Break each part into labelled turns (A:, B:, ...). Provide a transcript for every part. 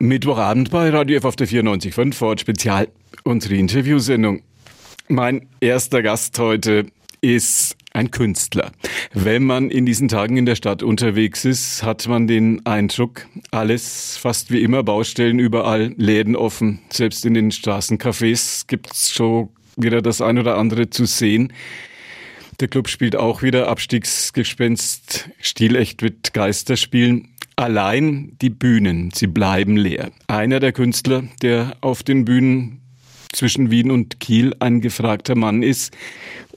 A: Mittwochabend bei Radio F auf der 94.5 Ford Spezial, unsere Interviewsendung. Mein erster Gast heute ist ein Künstler. Wenn man in diesen Tagen in der Stadt unterwegs ist, hat man den Eindruck, alles fast wie immer, Baustellen überall, Läden offen, selbst in den Straßencafés gibt's schon wieder das ein oder andere zu sehen. Der Club spielt auch wieder Abstiegsgespenst, stilecht mit Geisterspielen. Allein die Bühnen, sie bleiben leer. Einer der Künstler, der auf den Bühnen zwischen Wien und Kiel ein gefragter Mann ist,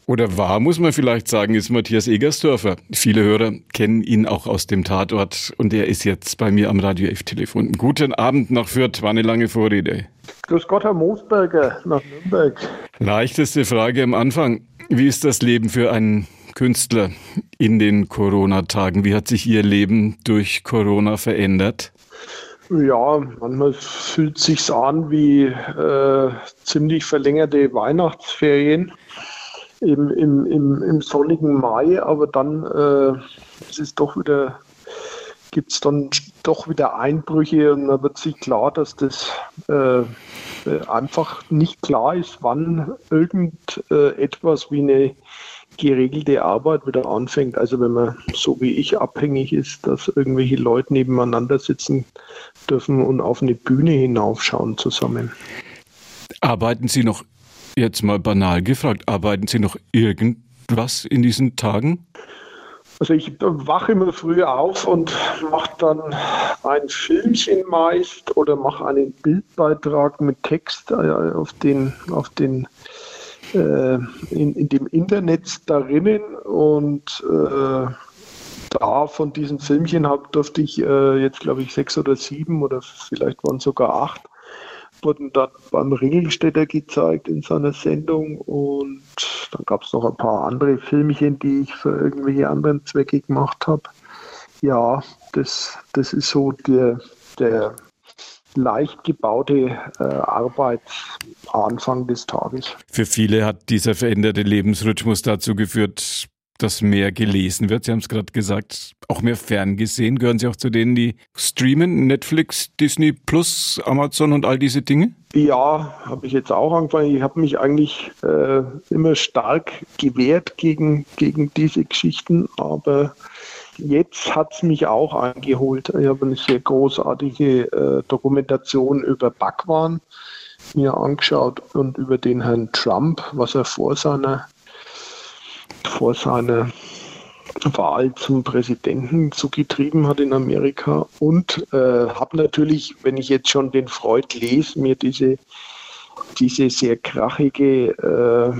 A: oder war, muss man vielleicht sagen, ist Matthias Egersdörfer. Viele Hörer kennen ihn auch aus dem Tatort und er ist jetzt bei mir am Radio F-Telefon. Guten Abend nach Fürth, war eine lange Vorrede.
B: Grüß Gott, Herr Moosberger, nach Nürnberg.
A: Leichteste Frage am Anfang. Wie ist das Leben für einen Künstler in den Corona-Tagen? Wie hat sich Ihr Leben durch Corona verändert?
B: Ja, manchmal fühlt sich's an wie äh, ziemlich verlängerte Weihnachtsferien im, im, im, im sonnigen Mai, aber dann äh, ist doch wieder, gibt es dann doch wieder Einbrüche und dann wird sich klar, dass das äh, einfach nicht klar ist, wann irgendetwas äh, wie eine geregelte Arbeit wieder anfängt. Also wenn man so wie ich abhängig ist, dass irgendwelche Leute nebeneinander sitzen dürfen und auf eine Bühne hinaufschauen zusammen.
A: Arbeiten Sie noch, jetzt mal banal gefragt, arbeiten Sie noch irgendwas in diesen Tagen?
B: Also ich wache immer früh auf und mache dann ein Filmchen meist oder mache einen Bildbeitrag mit Text äh, auf den, auf den äh, in, in dem Internet darinnen und äh, da von diesen Filmchen hab, durfte ich äh, jetzt, glaube ich, sechs oder sieben oder vielleicht waren sogar acht, wurden dann beim Ringelstädter gezeigt in seiner Sendung und dann gab es noch ein paar andere Filmchen, die ich für irgendwelche anderen Zwecke gemacht habe. Ja, das, das ist so der, der leicht gebaute äh, Arbeitsanfang des Tages.
A: Für viele hat dieser veränderte Lebensrhythmus dazu geführt, dass mehr gelesen wird. Sie haben es gerade gesagt, auch mehr ferngesehen. Gehören Sie auch zu denen, die streamen? Netflix, Disney Plus, Amazon und all diese Dinge?
B: Ja, habe ich jetzt auch angefangen. Ich habe mich eigentlich äh, immer stark gewehrt gegen, gegen diese Geschichten, aber Jetzt hat es mich auch eingeholt. Ich habe eine sehr großartige äh, Dokumentation über Bhagwan mir angeschaut und über den Herrn Trump, was er vor seiner, vor seiner Wahl zum Präsidenten so getrieben hat in Amerika. Und äh, habe natürlich, wenn ich jetzt schon den Freud lese, mir diese, diese sehr krachige äh,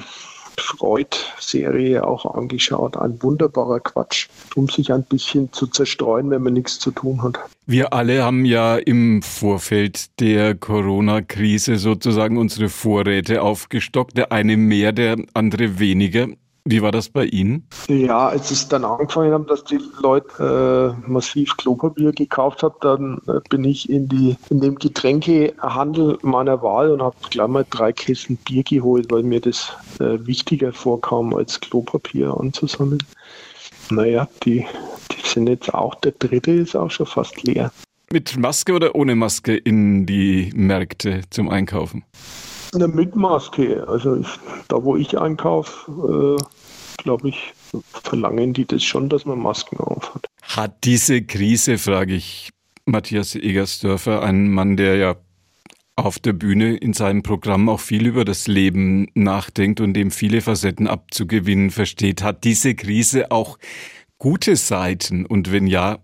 B: Freud-Serie auch angeschaut. Ein wunderbarer Quatsch, um sich ein bisschen zu zerstreuen, wenn man nichts zu tun hat.
A: Wir alle haben ja im Vorfeld der Corona-Krise sozusagen unsere Vorräte aufgestockt. Der eine mehr, der andere weniger. Wie war das bei Ihnen?
B: Ja, als es dann angefangen haben, dass die Leute äh, massiv Klopapier gekauft haben, dann äh, bin ich in die in dem Getränkehandel meiner Wahl und habe gleich mal drei Kästen Bier geholt, weil mir das äh, wichtiger vorkam, als Klopapier anzusammeln. Naja, die, die sind jetzt auch, der dritte ist auch schon fast leer.
A: Mit Maske oder ohne Maske in die Märkte zum Einkaufen?
B: Eine Mitmaske. Also ich, da, wo ich einkaufe, äh, glaube ich, verlangen die das schon, dass man Masken aufhat.
A: Hat diese Krise, frage ich Matthias Egersdörfer, ein Mann, der ja auf der Bühne in seinem Programm auch viel über das Leben nachdenkt und dem viele Facetten abzugewinnen versteht. Hat diese Krise auch gute Seiten und wenn ja,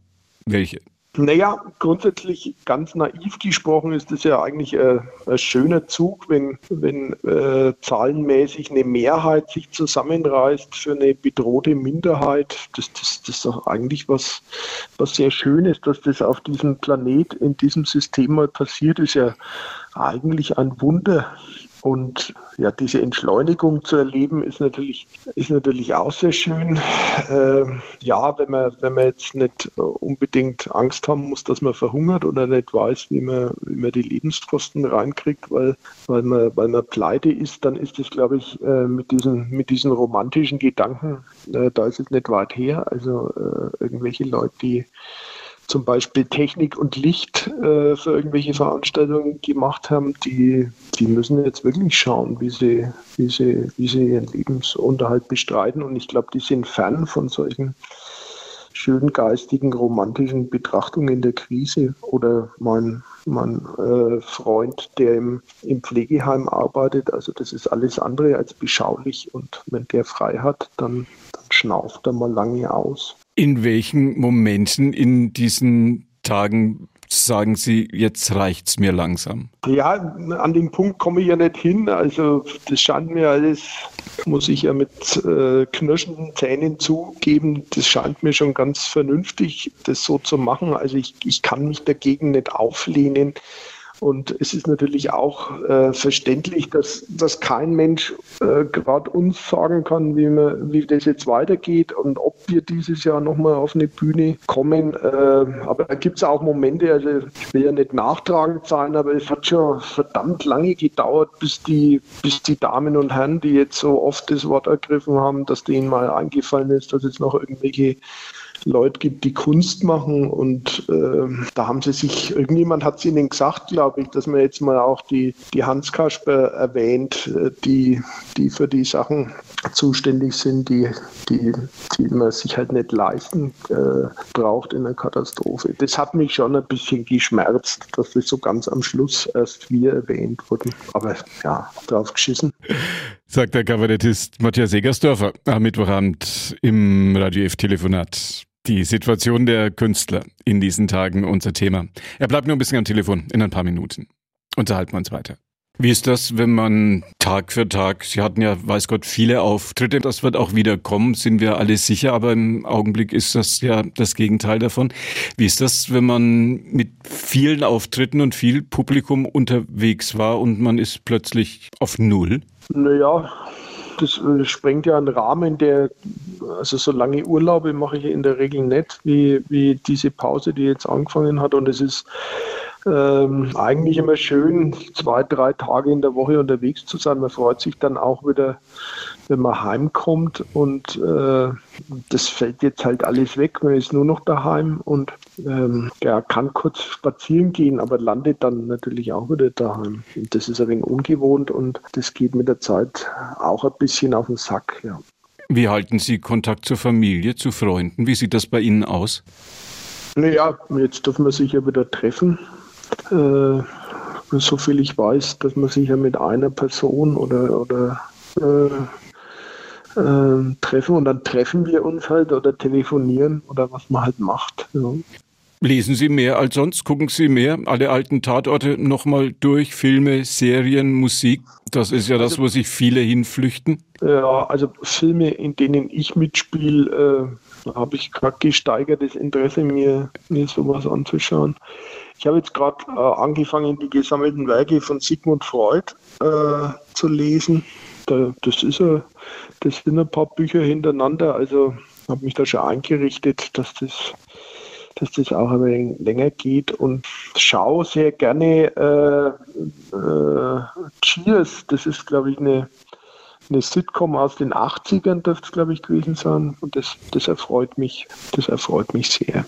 A: welche?
B: Naja, grundsätzlich ganz naiv gesprochen ist es ja eigentlich äh, ein schöner Zug, wenn, wenn äh, zahlenmäßig eine Mehrheit sich zusammenreißt für eine bedrohte Minderheit. Das, das, das ist doch eigentlich was, was sehr Schönes, dass das auf diesem Planet, in diesem System mal passiert, ist ja eigentlich ein Wunder. Und ja, diese Entschleunigung zu erleben, ist natürlich, ist natürlich auch sehr schön. Äh, ja, wenn man, wenn man jetzt nicht unbedingt Angst haben muss, dass man verhungert oder nicht weiß, wie man, wie man die Lebenskosten reinkriegt, weil, weil, man, weil man pleite ist, dann ist es, glaube ich, äh, mit, diesen, mit diesen romantischen Gedanken, äh, da ist es nicht weit her. Also äh, irgendwelche Leute, die zum Beispiel Technik und Licht äh, für irgendwelche Veranstaltungen gemacht haben, die, die müssen jetzt wirklich schauen, wie sie, wie sie, wie sie ihren Lebensunterhalt bestreiten. Und ich glaube, die sind fern von solchen schönen geistigen, romantischen Betrachtungen der Krise. Oder mein, mein äh, Freund, der im, im Pflegeheim arbeitet, also das ist alles andere als beschaulich. Und wenn der frei hat, dann, dann schnauft er mal lange aus.
A: In welchen Momenten in diesen Tagen sagen Sie, jetzt reicht's mir langsam?
B: Ja, an den Punkt komme ich ja nicht hin. Also das scheint mir alles, muss ich ja mit äh, knirschenden Zähnen zugeben, das scheint mir schon ganz vernünftig, das so zu machen. Also ich, ich kann mich dagegen nicht auflehnen. Und es ist natürlich auch äh, verständlich, dass, dass kein Mensch äh, gerade uns sagen kann, wie, man, wie das jetzt weitergeht und ob wir dieses Jahr nochmal auf eine Bühne kommen. Äh, aber da gibt es auch Momente, also ich will ja nicht nachtragend sein, aber es hat schon verdammt lange gedauert, bis die, bis die Damen und Herren, die jetzt so oft das Wort ergriffen haben, dass denen mal eingefallen ist, dass jetzt noch irgendwelche Leute gibt, die Kunst machen und äh, da haben sie sich, irgendjemand hat es ihnen gesagt, glaube ich, dass man jetzt mal auch die, die Hans Kasper erwähnt, äh, die, die für die Sachen zuständig sind, die, die, die man sich halt nicht leisten äh, braucht in der Katastrophe. Das hat mich schon ein bisschen geschmerzt, dass das so ganz am Schluss erst wir erwähnt wurden. Aber ja, drauf geschissen.
A: Sagt der Kabarettist Matthias Egersdorfer am Mittwochabend im Radio F-Telefonat. Die Situation der Künstler in diesen Tagen unser Thema. Er bleibt nur ein bisschen am Telefon in ein paar Minuten. Unterhalten wir uns weiter. Wie ist das, wenn man Tag für Tag, Sie hatten ja, weiß Gott, viele Auftritte, das wird auch wieder kommen, sind wir alle sicher, aber im Augenblick ist das ja das Gegenteil davon. Wie ist das, wenn man mit vielen Auftritten und viel Publikum unterwegs war und man ist plötzlich auf Null?
B: Naja, das äh, sprengt ja einen Rahmen, der, also so lange Urlaube mache ich in der Regel nicht, wie, wie diese Pause, die jetzt angefangen hat. Und es ist ähm, eigentlich immer schön, zwei, drei Tage in der Woche unterwegs zu sein. Man freut sich dann auch wieder, wenn man heimkommt und äh, das fällt jetzt halt alles weg. Man ist nur noch daheim und ähm, ja, kann kurz spazieren gehen, aber landet dann natürlich auch wieder daheim. Und das ist ein wenig ungewohnt und das geht mit der Zeit auch ein bisschen auf den Sack. Ja.
A: Wie halten Sie Kontakt zur Familie, zu Freunden? Wie sieht das bei Ihnen aus?
B: Naja, jetzt dürfen wir sich ja wieder treffen. Äh, so viel ich weiß, dass man sich ja mit einer Person oder, oder äh, äh, treffen und dann treffen wir uns halt oder telefonieren oder was man halt macht. Ja.
A: Lesen Sie mehr als sonst? Gucken Sie mehr? Alle alten Tatorte nochmal durch? Filme, Serien, Musik? Das ist ja das, also, wo sich viele hinflüchten.
B: Ja, also Filme, in denen ich mitspiele, äh, habe ich gerade gesteigertes Interesse, mir, mir sowas anzuschauen. Ich habe jetzt gerade äh, angefangen, die gesammelten Werke von Sigmund Freud äh, zu lesen. Da, das, ist a, das sind ein paar Bücher hintereinander. Also habe mich da schon eingerichtet, dass das dass das auch ein wenig länger geht und schaue sehr gerne äh, äh, Cheers. Das ist, glaube ich, eine, eine Sitcom aus den 80ern, dürfte es, glaube ich, gewesen sein. Und das, das erfreut mich, das erfreut mich sehr.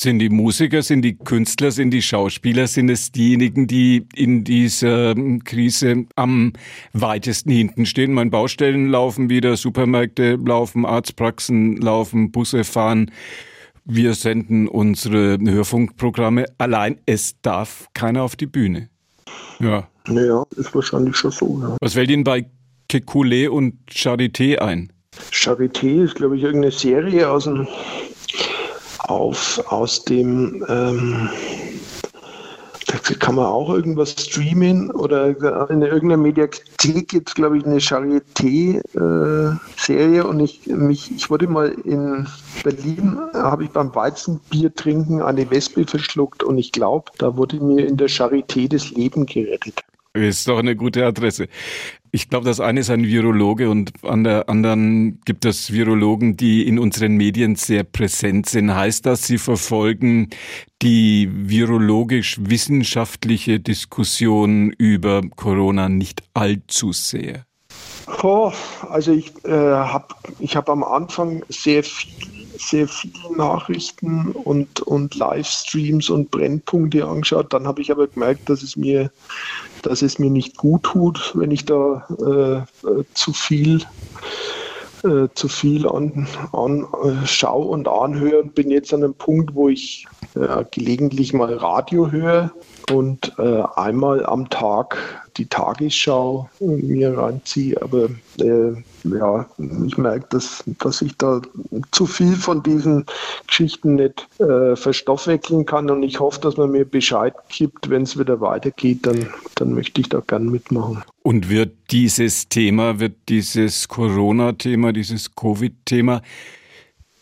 A: Sind die Musiker, sind die Künstler, sind die Schauspieler, sind es diejenigen, die in dieser Krise am weitesten hinten stehen? Meine Baustellen laufen wieder, Supermärkte laufen, Arztpraxen laufen, Busse fahren. Wir senden unsere Hörfunkprogramme. Allein es darf keiner auf die Bühne.
B: Ja. Naja, ist wahrscheinlich schon so. Ja.
A: Was fällt Ihnen bei Kekulé und Charité ein?
B: Charité ist, glaube ich, irgendeine Serie aus dem, auf, aus dem ähm, kann man auch irgendwas streamen oder in irgendeiner Mediathek gibt es, glaube ich, eine Charité-Serie äh, und ich, mich, ich wurde mal in Berlin, habe ich beim Weizenbier trinken eine Wespe verschluckt und ich glaube, da wurde mir in der Charité das Leben gerettet.
A: Ist doch eine gute Adresse. Ich glaube, das eine ist ein Virologe und an der anderen gibt es Virologen, die in unseren Medien sehr präsent sind. Heißt das, Sie verfolgen die virologisch-wissenschaftliche Diskussion über Corona nicht allzu sehr?
B: Oh, also ich äh, habe hab am Anfang sehr viel sehr viele Nachrichten und, und Livestreams und Brennpunkte angeschaut. Dann habe ich aber gemerkt, dass es mir, dass es mir nicht gut tut, wenn ich da äh, äh zu viel äh, zu viel an, an äh, schau und anhöre und bin jetzt an einem Punkt, wo ich äh, gelegentlich mal Radio höre und äh, einmal am Tag die Tagesschau mir reinziehe. Aber äh, ja, ich merke, dass, dass ich da zu viel von diesen Geschichten nicht äh, verstoffwechseln kann und ich hoffe, dass man mir Bescheid gibt, wenn es wieder weitergeht, dann, dann möchte ich da gern mitmachen.
A: Und wird dieses Thema, wird dieses Corona-Thema, dieses Covid-Thema,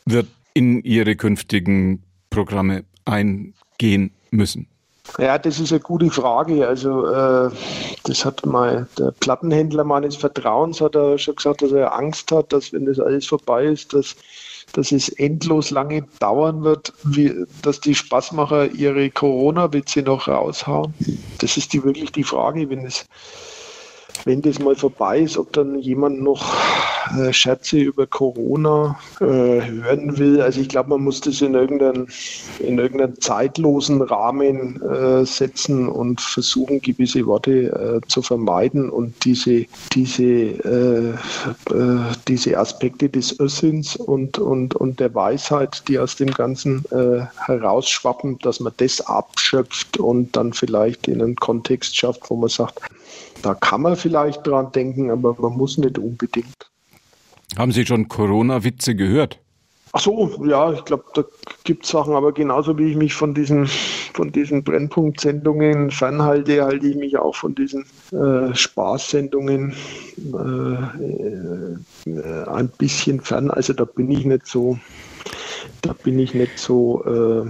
A: wird in Ihre künftigen Programme eingehen müssen?
B: Ja, das ist eine gute Frage. Also äh, das hat mal der Plattenhändler meines Vertrauens hat er schon gesagt, dass er Angst hat, dass wenn das alles vorbei ist, dass, dass es endlos lange dauern wird, wie, dass die Spaßmacher ihre Corona-Witze noch raushauen. Das ist die wirklich die Frage, wenn es wenn das mal vorbei ist, ob dann jemand noch äh, Scherze über Corona äh, hören will. Also ich glaube, man muss das in irgendeinen, in irgendeinen zeitlosen Rahmen äh, setzen und versuchen, gewisse Worte äh, zu vermeiden und diese, diese, äh, äh, diese Aspekte des Össins und, und, und der Weisheit, die aus dem Ganzen herausschwappen, dass man das abschöpft und dann vielleicht in einen Kontext schafft, wo man sagt, da kann man vielleicht dran denken, aber man muss nicht unbedingt.
A: Haben Sie schon Corona-Witze gehört?
B: Ach so, ja, ich glaube, da gibt es Sachen, aber genauso wie ich mich von diesen, von diesen Brennpunkt-Sendungen fernhalte, halte ich mich auch von diesen äh, Spaßsendungen äh, äh, ein bisschen fern. Also da bin ich nicht so, da bin ich nicht so äh,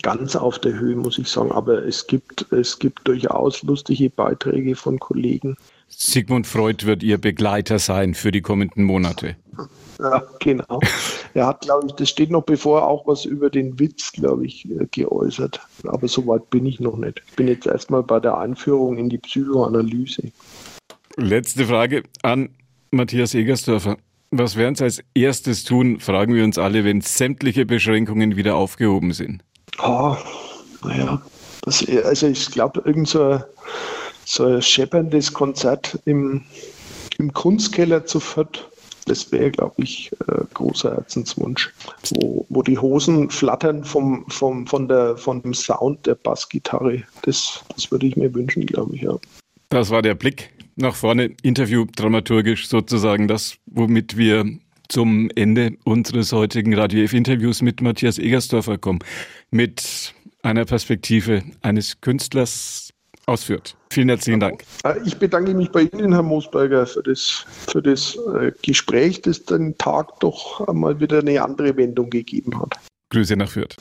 B: ganz auf der Höhe, muss ich sagen. Aber es gibt, es gibt durchaus lustige Beiträge von Kollegen.
A: Sigmund Freud wird Ihr Begleiter sein für die kommenden Monate.
B: Ja, genau. Er hat, glaube ich, das steht noch bevor auch was über den Witz, glaube ich, geäußert. Aber so weit bin ich noch nicht. Ich bin jetzt erstmal bei der Einführung in die Psychoanalyse.
A: Letzte Frage an Matthias Egersdorfer. Was werden Sie als erstes tun, fragen wir uns alle, wenn sämtliche Beschränkungen wieder aufgehoben sind?
B: Oh, naja, also ich glaube, irgend so ein, so ein schepperndes Konzert im, im Kunstkeller zu Fürth, das wäre, glaube ich, äh, großer Herzenswunsch. Wo, wo die Hosen flattern vom, vom, von, der, von dem Sound der Bassgitarre. Das, das würde ich mir wünschen, glaube ich, ja.
A: Das war der Blick nach vorne, Interview dramaturgisch sozusagen das, womit wir zum Ende unseres heutigen Radio F-Interviews mit Matthias Egersdorfer kommen. Mit einer Perspektive eines Künstlers ausführt. Vielen herzlichen Dank.
B: Äh, ich bedanke mich bei Ihnen, Herr Moosberger, für das, für das äh, Gespräch, das den Tag doch einmal wieder eine andere Wendung gegeben hat.
A: Grüße nach Fürth.